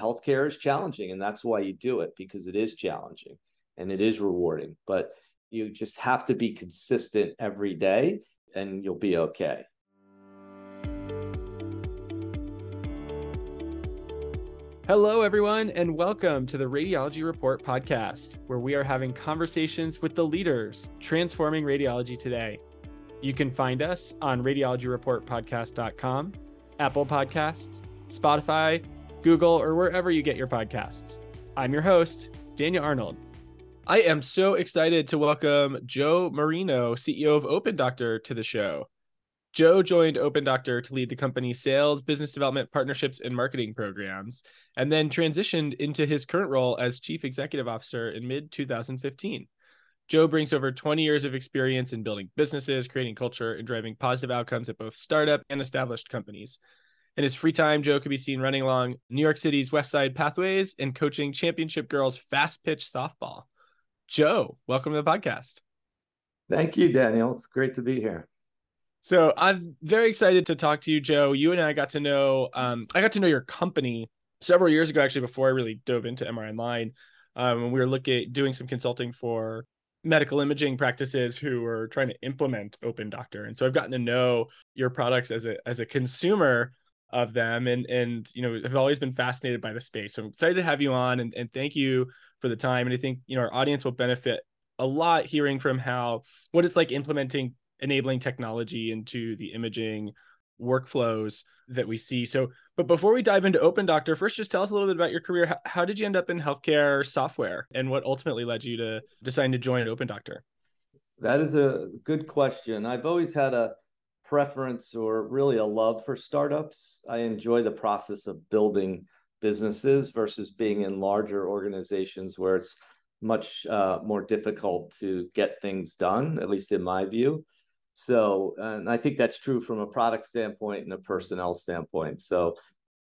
healthcare is challenging and that's why you do it because it is challenging and it is rewarding but you just have to be consistent every day and you'll be okay Hello, everyone, and welcome to the Radiology Report podcast, where we are having conversations with the leaders transforming radiology today. You can find us on radiologyreportpodcast.com, Apple Podcasts, Spotify, Google, or wherever you get your podcasts. I'm your host, Daniel Arnold. I am so excited to welcome Joe Marino, CEO of Open Doctor, to the show. Joe joined Open Doctor to lead the company's sales, business development, partnerships, and marketing programs, and then transitioned into his current role as chief executive officer in mid 2015. Joe brings over 20 years of experience in building businesses, creating culture, and driving positive outcomes at both startup and established companies. In his free time, Joe could be seen running along New York City's West Side pathways and coaching championship girls fast pitch softball. Joe, welcome to the podcast. Thank you, Daniel. It's great to be here. So I'm very excited to talk to you, Joe. You and I got to know, um, I got to know your company several years ago, actually, before I really dove into MRI Online. Um, we were looking at doing some consulting for medical imaging practices who are trying to implement Open Doctor, and so I've gotten to know your products as a as a consumer of them, and and you know have always been fascinated by the space. So I'm excited to have you on, and and thank you for the time. And I think you know our audience will benefit a lot hearing from how what it's like implementing enabling technology into the imaging workflows that we see. So, but before we dive into Open Doctor, first just tell us a little bit about your career. How, how did you end up in healthcare software and what ultimately led you to decide to join Open Doctor? That is a good question. I've always had a preference or really a love for startups. I enjoy the process of building businesses versus being in larger organizations where it's much uh, more difficult to get things done, at least in my view. So, and I think that's true from a product standpoint and a personnel standpoint. So,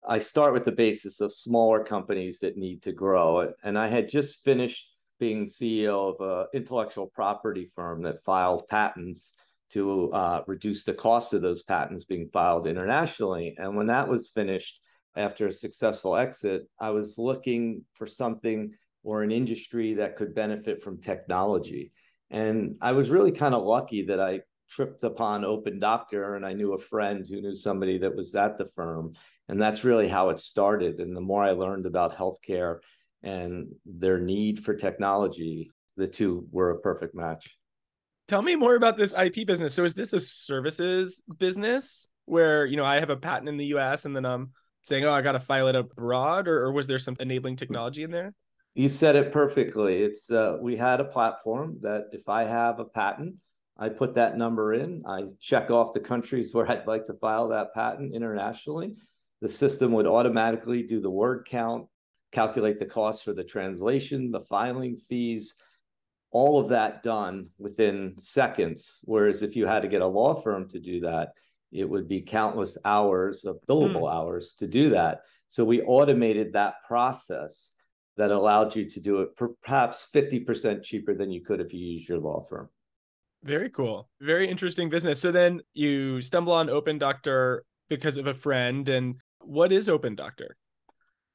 I start with the basis of smaller companies that need to grow. And I had just finished being CEO of an intellectual property firm that filed patents to uh, reduce the cost of those patents being filed internationally. And when that was finished, after a successful exit, I was looking for something or an industry that could benefit from technology. And I was really kind of lucky that I tripped upon Open Doctor, and I knew a friend who knew somebody that was at the firm. And that's really how it started. And the more I learned about healthcare and their need for technology, the two were a perfect match. Tell me more about this IP business. So is this a services business where, you know, I have a patent in the US and then I'm saying, oh, I got to file it abroad or, or was there some enabling technology in there? You said it perfectly. It's uh, we had a platform that if I have a patent, I put that number in. I check off the countries where I'd like to file that patent internationally. The system would automatically do the word count, calculate the cost for the translation, the filing fees, all of that done within seconds. Whereas if you had to get a law firm to do that, it would be countless hours of billable mm. hours to do that. So we automated that process that allowed you to do it perhaps 50% cheaper than you could if you used your law firm. Very cool. Very interesting business. So then you stumble on Open Doctor because of a friend. And what is Open Doctor?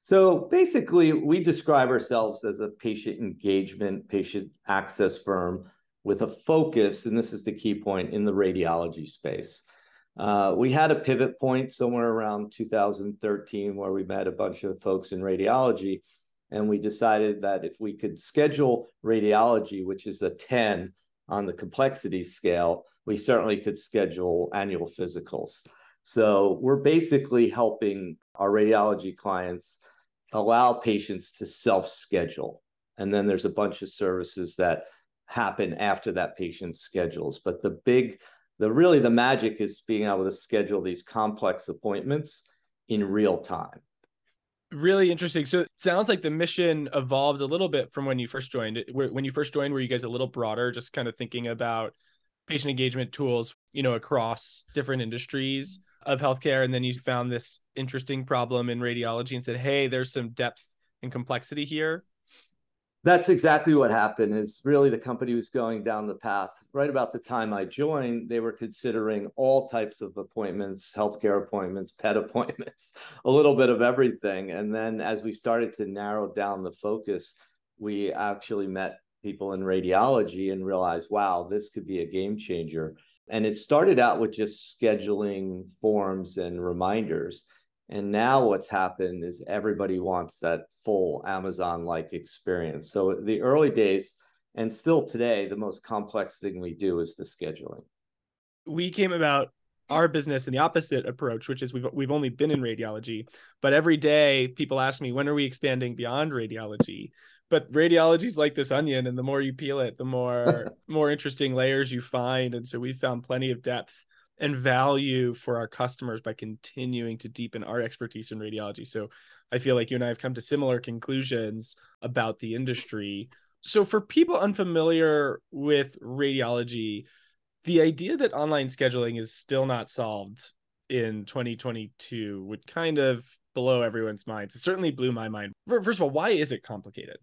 So basically, we describe ourselves as a patient engagement, patient access firm with a focus, and this is the key point in the radiology space. Uh, we had a pivot point somewhere around 2013 where we met a bunch of folks in radiology, and we decided that if we could schedule radiology, which is a 10 on the complexity scale, we certainly could schedule annual physicals. So we're basically helping our radiology clients allow patients to self schedule. And then there's a bunch of services that happen after that patient schedules. But the big, the really the magic is being able to schedule these complex appointments in real time. Really interesting. So it sounds like the mission evolved a little bit from when you first joined. When you first joined, were you guys a little broader, just kind of thinking about patient engagement tools, you know, across different industries of healthcare, and then you found this interesting problem in radiology and said, "Hey, there's some depth and complexity here." That's exactly what happened. Is really the company was going down the path. Right about the time I joined, they were considering all types of appointments, healthcare appointments, pet appointments, a little bit of everything. And then as we started to narrow down the focus, we actually met people in radiology and realized, wow, this could be a game changer. And it started out with just scheduling forms and reminders. And now what's happened is everybody wants that full Amazon like experience. So the early days and still today, the most complex thing we do is the scheduling. We came about our business in the opposite approach, which is we've we've only been in radiology, but every day people ask me when are we expanding beyond radiology? But radiology is like this onion, and the more you peel it, the more more interesting layers you find. And so we found plenty of depth and value for our customers by continuing to deepen our expertise in radiology. So I feel like you and I have come to similar conclusions about the industry. So for people unfamiliar with radiology, the idea that online scheduling is still not solved in 2022 would kind of blow everyone's minds. It certainly blew my mind. First of all, why is it complicated?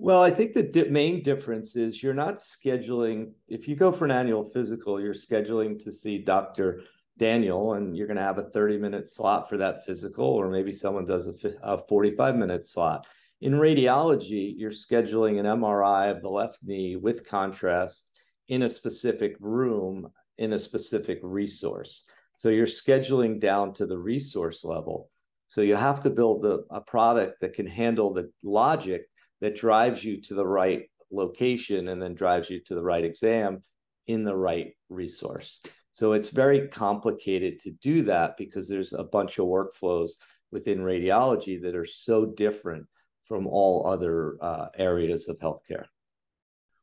Well, I think the di- main difference is you're not scheduling. If you go for an annual physical, you're scheduling to see Dr. Daniel, and you're going to have a 30 minute slot for that physical, or maybe someone does a, a 45 minute slot. In radiology, you're scheduling an MRI of the left knee with contrast in a specific room in a specific resource. So you're scheduling down to the resource level. So you have to build a, a product that can handle the logic that drives you to the right location and then drives you to the right exam in the right resource. So it's very complicated to do that because there's a bunch of workflows within radiology that are so different from all other uh, areas of healthcare.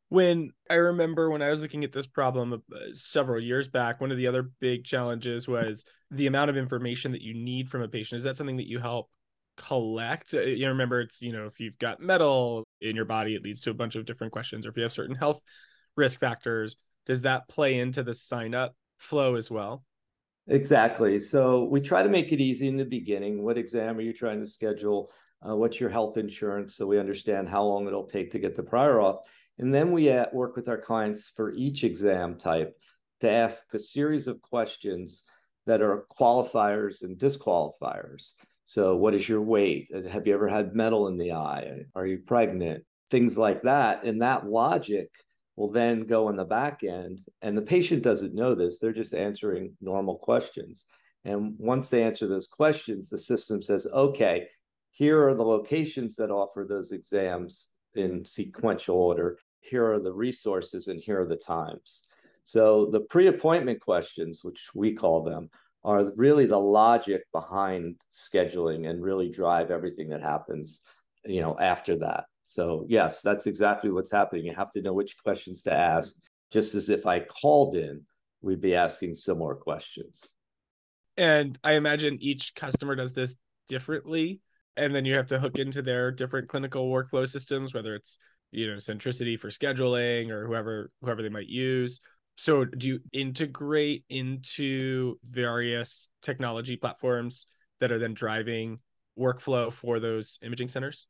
When I remember when I was looking at this problem uh, several years back, one of the other big challenges was the amount of information that you need from a patient. Is that something that you help collect uh, you know, remember it's you know if you've got metal in your body it leads to a bunch of different questions or if you have certain health risk factors does that play into the sign up flow as well? Exactly. So we try to make it easy in the beginning. What exam are you trying to schedule? Uh, what's your health insurance so we understand how long it'll take to get the prior auth? And then we uh, work with our clients for each exam type to ask a series of questions that are qualifiers and disqualifiers so, what is your weight? Uh, have you ever had metal in the eye? Are you pregnant? Things like that. And that logic will then go in the back end. And the patient doesn't know this, they're just answering normal questions. And once they answer those questions, the system says, okay, here are the locations that offer those exams in sequential order. Here are the resources, and here are the times. So, the pre appointment questions, which we call them, are really the logic behind scheduling and really drive everything that happens you know after that. So yes that's exactly what's happening. You have to know which questions to ask just as if i called in we'd be asking similar questions. And i imagine each customer does this differently and then you have to hook into their different clinical workflow systems whether it's you know Centricity for scheduling or whoever whoever they might use so do you integrate into various technology platforms that are then driving workflow for those imaging centers?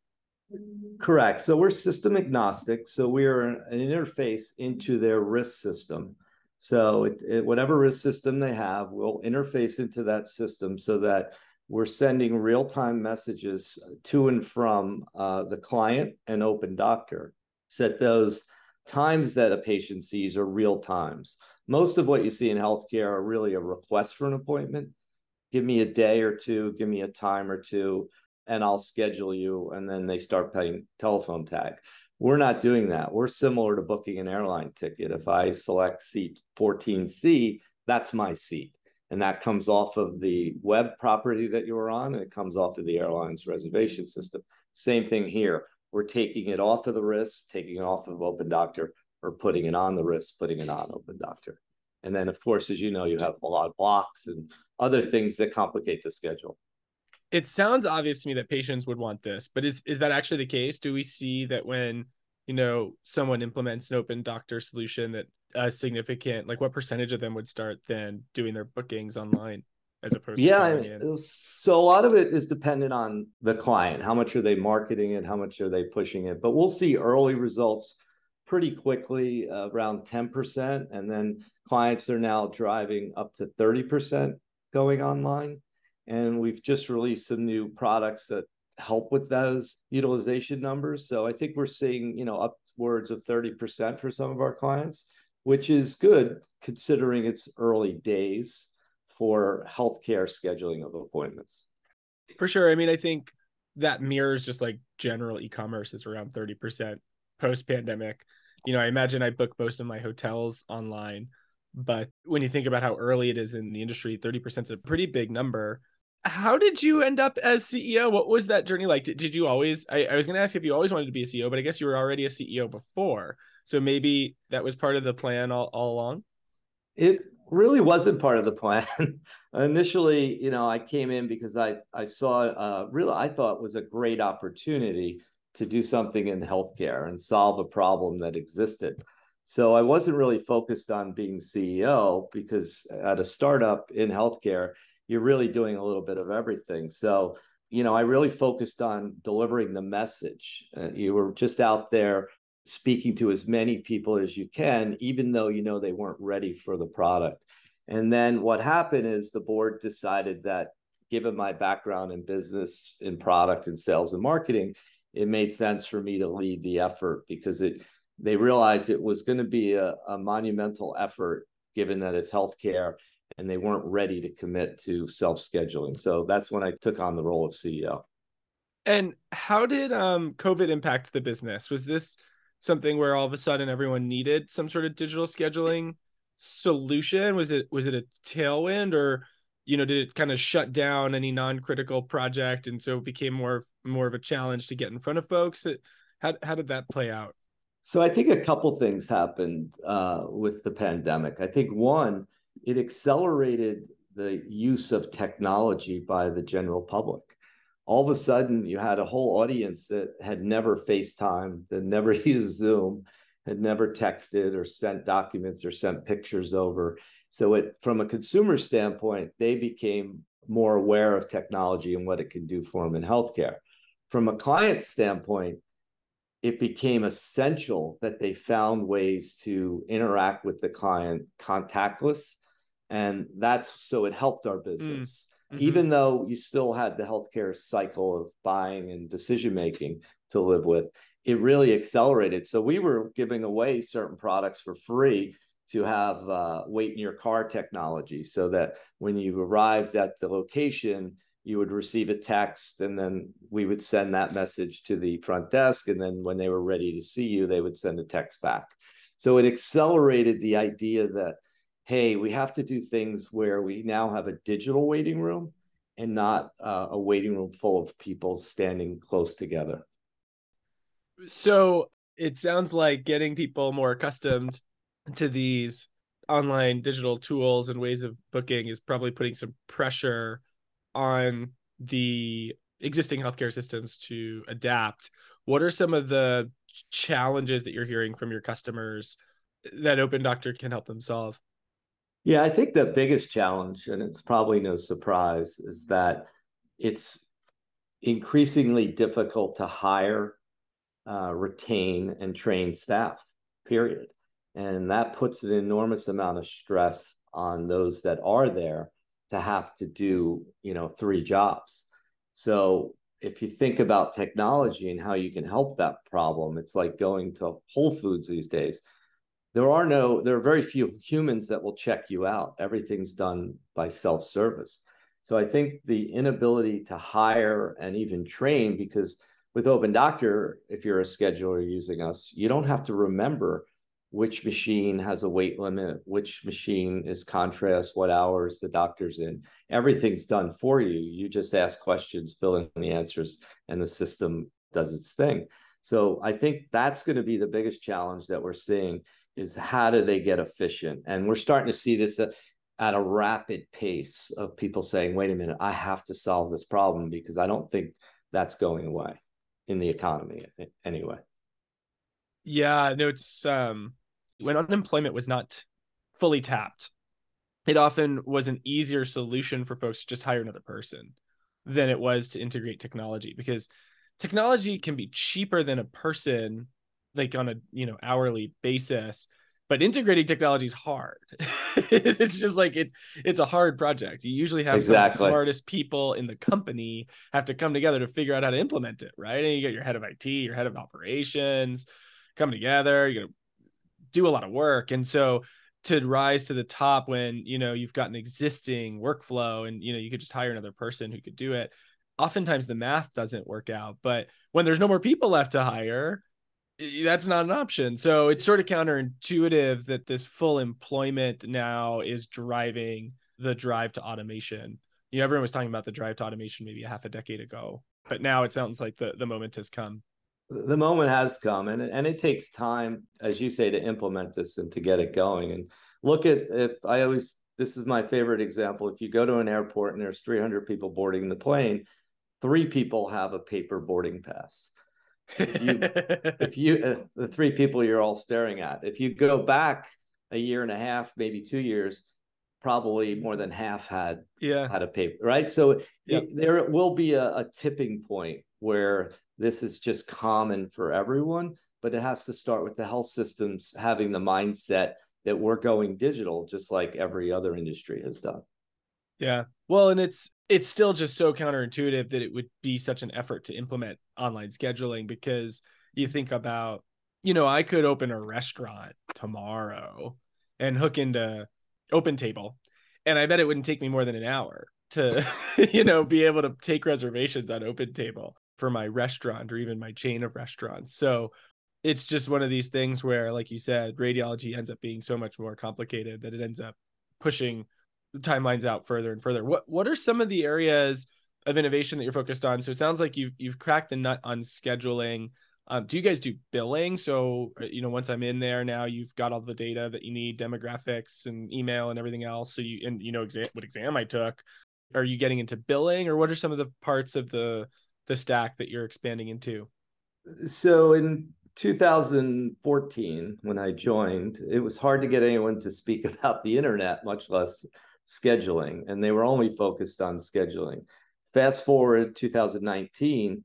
Correct. So we're system agnostic. So we're an interface into their RIS system. So it, it, whatever RIS system they have we'll interface into that system so that we're sending real-time messages to and from uh, the client and open doctor. Set those times that a patient sees are real times. Most of what you see in healthcare are really a request for an appointment. Give me a day or two, give me a time or two, and I'll schedule you. And then they start paying telephone tag. We're not doing that. We're similar to booking an airline ticket. If I select seat 14C, that's my seat. And that comes off of the web property that you were on, and it comes off of the airline's reservation system. Same thing here we're taking it off of the RIS, taking it off of Open Doctor, or putting it on the RIS, putting it on Open Doctor. And then, of course, as you know, you have a lot of blocks and other things that complicate the schedule. It sounds obvious to me that patients would want this, but is is that actually the case? Do we see that when you know someone implements an Open Doctor solution that a significant, like what percentage of them would start then doing their bookings online? As opposed yeah, to so a lot of it is dependent on the client. How much are they marketing it? How much are they pushing it? But we'll see early results pretty quickly, uh, around 10%. And then clients are now driving up to 30% going online. And we've just released some new products that help with those utilization numbers. So I think we're seeing, you know, upwards of 30% for some of our clients, which is good considering it's early days for healthcare scheduling of appointments. For sure. I mean, I think that mirrors just like general e-commerce is around 30% post pandemic. You know, I imagine I book most of my hotels online, but when you think about how early it is in the industry, 30% is a pretty big number. How did you end up as CEO? What was that journey like? Did, did you always, I, I was going to ask if you always wanted to be a CEO, but I guess you were already a CEO before. So maybe that was part of the plan all, all along? It really wasn't part of the plan. Initially, you know, I came in because I I saw uh, really I thought was a great opportunity to do something in healthcare and solve a problem that existed. So I wasn't really focused on being CEO because at a startup in healthcare, you're really doing a little bit of everything. So, you know, I really focused on delivering the message. Uh, you were just out there speaking to as many people as you can, even though you know they weren't ready for the product. And then what happened is the board decided that given my background in business, in product and sales and marketing, it made sense for me to lead the effort because it they realized it was going to be a, a monumental effort given that it's healthcare and they weren't ready to commit to self-scheduling. So that's when I took on the role of CEO. And how did um, COVID impact the business? Was this something where all of a sudden everyone needed some sort of digital scheduling solution? Was it was it a tailwind or you know did it kind of shut down any non-critical project and so it became more more of a challenge to get in front of folks? That How how did that play out? So I think a couple things happened uh, with the pandemic. I think one, it accelerated the use of technology by the general public all of a sudden you had a whole audience that had never FaceTime, that never used Zoom, had never texted or sent documents or sent pictures over. So it from a consumer standpoint, they became more aware of technology and what it can do for them in healthcare. From a client standpoint, it became essential that they found ways to interact with the client contactless. And that's so it helped our business. Mm mm-hmm. even though you still had the healthcare cycle of buying and decision making to live with it really accelerated. So we were giving away certain products for free to have uh, wait in your car technology so that when you arrived at the location you would receive a text and then we would send that message to the front desk. And then when they were ready to see you they would send a text back. So it accelerated the idea that hey, we have to do things where we now have a digital waiting room and not uh, a waiting room full of people standing close together. So it sounds like getting people more accustomed to these online digital tools and ways of booking is probably putting some pressure on the existing healthcare systems to adapt. What are some of the challenges that you're hearing from your customers that Open Doctor can help them solve? Yeah, I think the biggest challenge, and it's probably no surprise, is that it's increasingly difficult to hire, uh, retain, and train staff, period. And that puts an enormous amount of stress on those that are there to have to do, you know, three jobs. So if you think about technology and how you can help that problem, it's like going to Whole Foods these days there are no there are very few humans that will check you out. Everything's done by self-service. So i think the inability to hire and even train because with open doctor if you're a scheduler using us you don't have to remember which machine has a weight limit which machine is contrast what hours the doctor's in. Everything's done for you. You just ask questions fill in the answers and the system does its thing. So i think that's going to be the biggest challenge that we're seeing is how do they get efficient? And we're starting to see this at a rapid pace of people saying, wait a minute, I have to solve this problem because I don't think that's going away in the economy anyway. Yeah, no, it's um when unemployment was not fully tapped it often was an easier solution for folks to just hire another person than it was to integrate technology because technology can be cheaper than a person like on a you know hourly basis but integrating technology is hard. It's just like it it's a hard project. You usually have exactly. the smartest people in the company have to come together to figure out how to implement it right? And you get your head of it your head of operations come together gonna do a lot of work. And so to rise to the top when you know you've got an existing workflow and you know you could just hire another person who could do it oftentimes the math doesn't work out. But when there's no more people left to hire that's not an option. So it's sort of counterintuitive that this full employment now is driving the drive to automation. You know everyone was talking about the drive to automation maybe a half a decade ago but now it sounds like the, the moment has come. The moment has come and, and it takes time as you say to implement this and to get it going. And look at if i always this is my favorite example. If you go to an airport and there's 300 people boarding the plane three people have a paper boarding pass if you if you uh, the three people you're all staring at if you go back a year and a half maybe two years probably more than half had yeah. had a paper right? So it, there will be a, a tipping point where this is just common for everyone, but it has to start with the health systems having the mindset that we're going digital, just like every other industry has done. Yeah. Well, and it's it's still just so counterintuitive that it would be such an effort to implement online scheduling because you think about, you know, I could open a restaurant tomorrow and hook into Open Table, and I bet it wouldn't take me more than an hour to, you know, be able to take reservations on Open Table for my restaurant or even my chain of restaurants. So it's just one of these things where, like you said, radiology ends up being so much more complicated that it ends up pushing timelines out further and further. What what are some of the areas of innovation that you're focused on? So it sounds like you've you've cracked the nut on scheduling. Um, do you guys do billing? So uh, you know, once I'm in there now, you've got all the data that you need, demographics and email and everything else. So you and you know exam, what exam I took. Are you getting into billing, or what are some of the parts of the the stack that you're expanding into? So in 2014, when I joined, it was hard to get anyone to speak about the internet, much less scheduling, and they were only focused on scheduling. Fast forward 2019,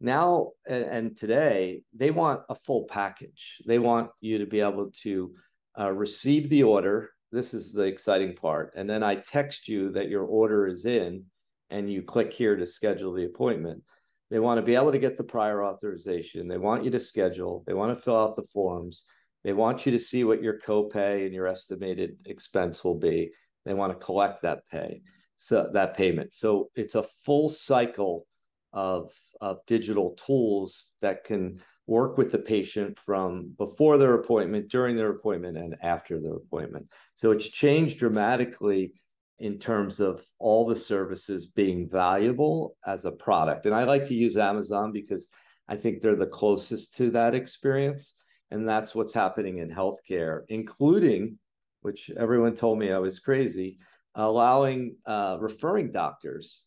now and today, they want a full package. They want you to be able to uh, receive the order. This is the exciting part. And then I text you that your order is in, and you click here to schedule the appointment. They want to be able to get the prior authorization. They want you to schedule. They want to fill out the forms. They want you to see what your copay and your estimated expense will be. They want to collect that pay, so that payment. So it's a full cycle of, of digital tools that can work with the patient from before their appointment, during their appointment, and after their appointment. So it's changed dramatically in terms of all the services being valuable as a product. And I like to use Amazon because I think they're the closest to that experience. And that's what's happening in healthcare, including, which everyone told me I was crazy, allowing uh, referring doctors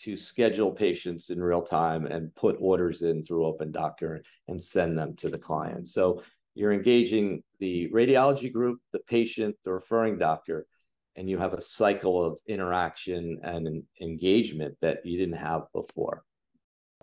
to schedule patients in real time and put orders in through Open Doctor and send them to the client. So you're engaging the radiology group, the patient, the referring doctor and you have a cycle of interaction and engagement that you didn't have before.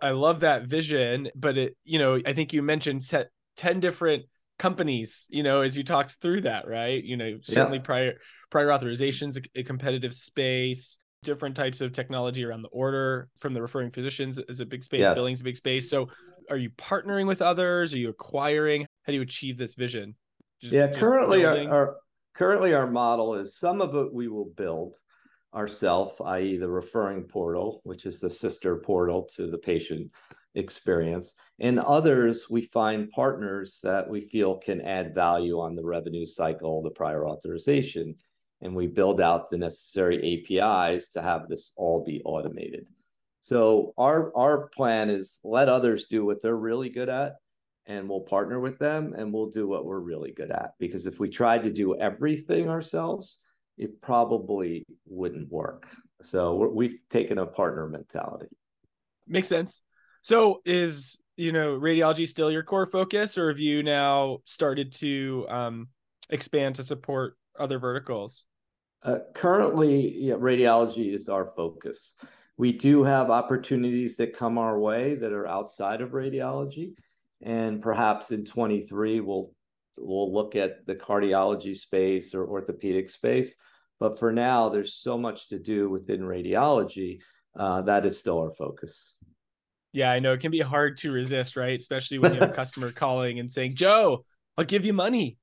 I love that vision, but it, you know, I think you mentioned set 10 different companies, you know, as you talked through that, right? You know, certainly yeah. prior prior authorizations, a, a, competitive space, different types of technology around the order from the referring physicians is a big space, yes. billing's a big space. So are you partnering with others? Are you acquiring? How do you achieve this vision? Just, yeah, currently our, our, currently our model is some of it we will build ourselves, i.e., the referring portal, which is the sister portal to the patient experience. And others, we find partners that we feel can add value on the revenue cycle, the prior authorization, and we build out the necessary APIs to have this all be automated. So our our plan is let others do what they're really good at and we'll partner with them and we'll do what we're really good at. Because if we tried to do everything ourselves, it probably wouldn't work. So we've taken a partner mentality. Makes sense. So is you know radiology still your core focus, or have you now started to um, expand to support other verticals? Uh, currently, yeah, radiology is our focus. We do have opportunities that come our way that are outside of radiology, and perhaps in 23 we'll we'll look at the cardiology space or orthopedic space. But for now, there's so much to do within radiology. Uh, that is still our focus. Yeah, I know it can be hard to resist, right? Especially when you have a customer calling and saying, Joe, I'll give you money.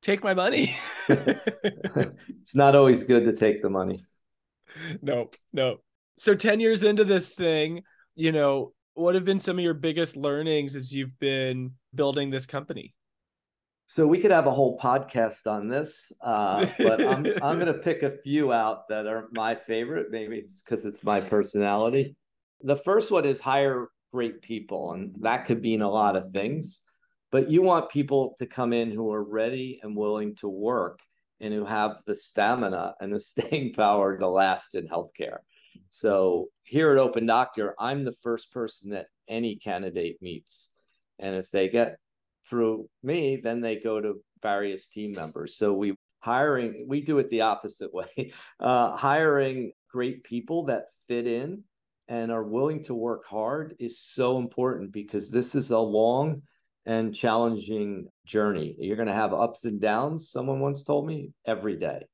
Take my money. it's not always good to take the money. Nope, nope. So 10 years into this thing, you know, what have been some of your biggest learnings as you've been building this company? So we could have a whole podcast on this, uh, but I'm I'm going to pick a few out that are my favorite. Maybe it's because it's my personality. The first one is hire great people, and that could mean a lot of things. But you want people to come in who are ready and willing to work, and who have the stamina and the staying power to last in healthcare. So here at Open Doctor, I'm the first person that any candidate meets, and if they get through me, then they go to various team members. So we hiring, we do it the opposite way. Uh, hiring great people that fit in and are willing to work hard is so important because this is a long and challenging journey. You're going to have ups and downs, someone once told me, every day.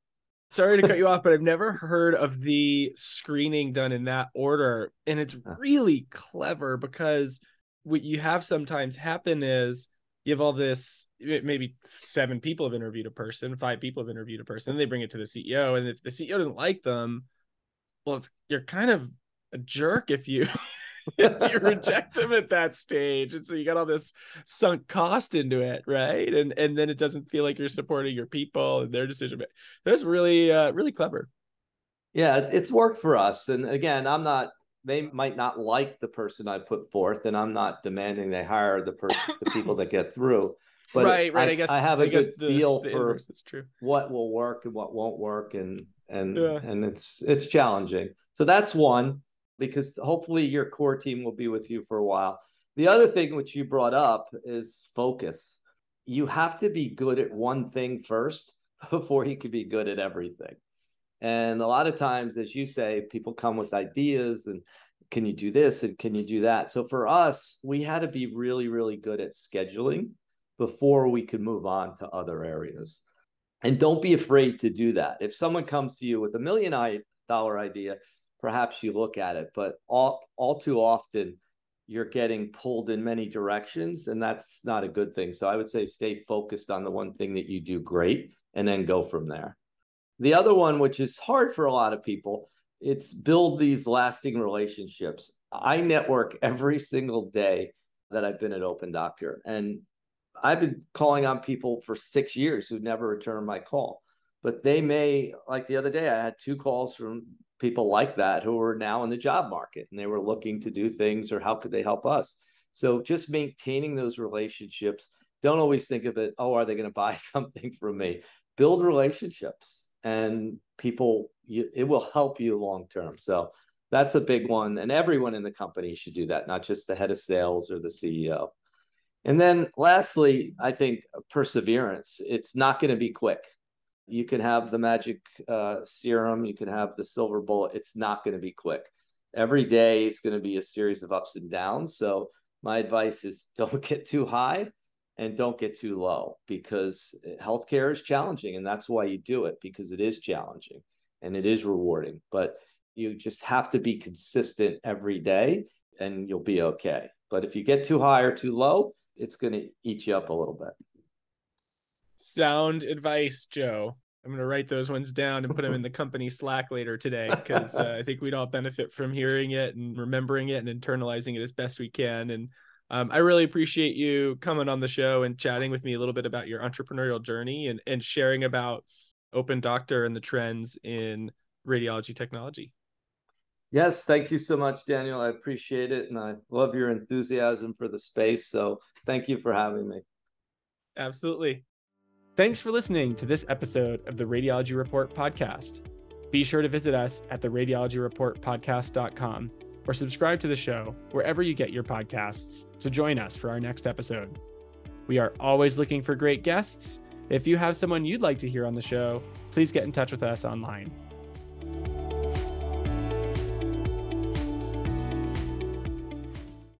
Sorry to cut you off, but I've never heard of the screening done in that order. And it's really clever because what you have sometimes happen is you have all this maybe seven people have interviewed a person five people have interviewed a person and they bring it to the ceo and if the ceo doesn't like them well it's you're kind of a jerk if you if you reject them at that stage. And so you got all this sunk cost into it right? And and then it doesn't feel like you're supporting your people and their decision but that's really uh really clever. Yeah it's worked for us. And again i'm not they might not like the person I put forth, and I'm not demanding they hire the person, the people that get through. But right, right. I, I guess I have a I good the, feel the for true. what will work and what won't work, and and yeah. and it's it's challenging. So that's one because hopefully your core team will be with you for a while. The other thing which you brought up is focus. You have to be good at one thing first before you can be good at everything. And a lot of times, as you say, people come with ideas and can you do this and can you do that? So for us, we had to be really, really good at scheduling before we could move on to other areas. And don't be afraid to do that. If someone comes to you with a million dollar idea, perhaps you look at it, but all, all too often, you're getting pulled in many directions, and that's not a good thing. So I would say stay focused on the one thing that you do great and then go from there. The other one, which is hard for a lot of people, it's build these lasting relationships. I network every single day that I've been at Open Doctor, and I've been calling on people for six years who never return my call. But they may, like the other day, I had two calls from people like that who are now in the job market and they were looking to do things or how could they help us. So just maintaining those relationships. Don't always think of it, oh, are they going to buy something from me? build relationships and people you, it will help you long term. So that's a big one and everyone in the company should do that not just the head of sales or the ceo and then lastly i think perseverance. It's not going to be quick. You can have the magic uh, serum you can have the silver bullet. It's not going to be quick. Every day is going to be a series of ups and downs. So my advice is don't get too high and don't get too low because healthcare is challenging and that's why you do it because it is challenging and it is rewarding. But you just have to be consistent every day and you'll be okay. But if you get too high or too low it's going to eat you up a little bit. Sound advice joe. I'm going to write those ones down and put them in the company slack later today because uh, i think we'd all benefit from hearing it and remembering it and internalizing it as best we can and um, I really appreciate you coming on the show and chatting with me a little bit about your entrepreneurial journey and, and sharing about Open Doctor and the trends in radiology technology. Yes, thank you so much, Daniel. I appreciate it. And I love your enthusiasm for the space. So thank you for having me. Absolutely. Thanks for listening to this episode of the Radiology Report podcast. Be sure to visit us at the radiologyreportpodcast.com or subscribe to the show wherever you get your podcasts to join us for our next episode. We are always looking for great guests, If you have someone you'd like to hear on the show, please get in touch with us online.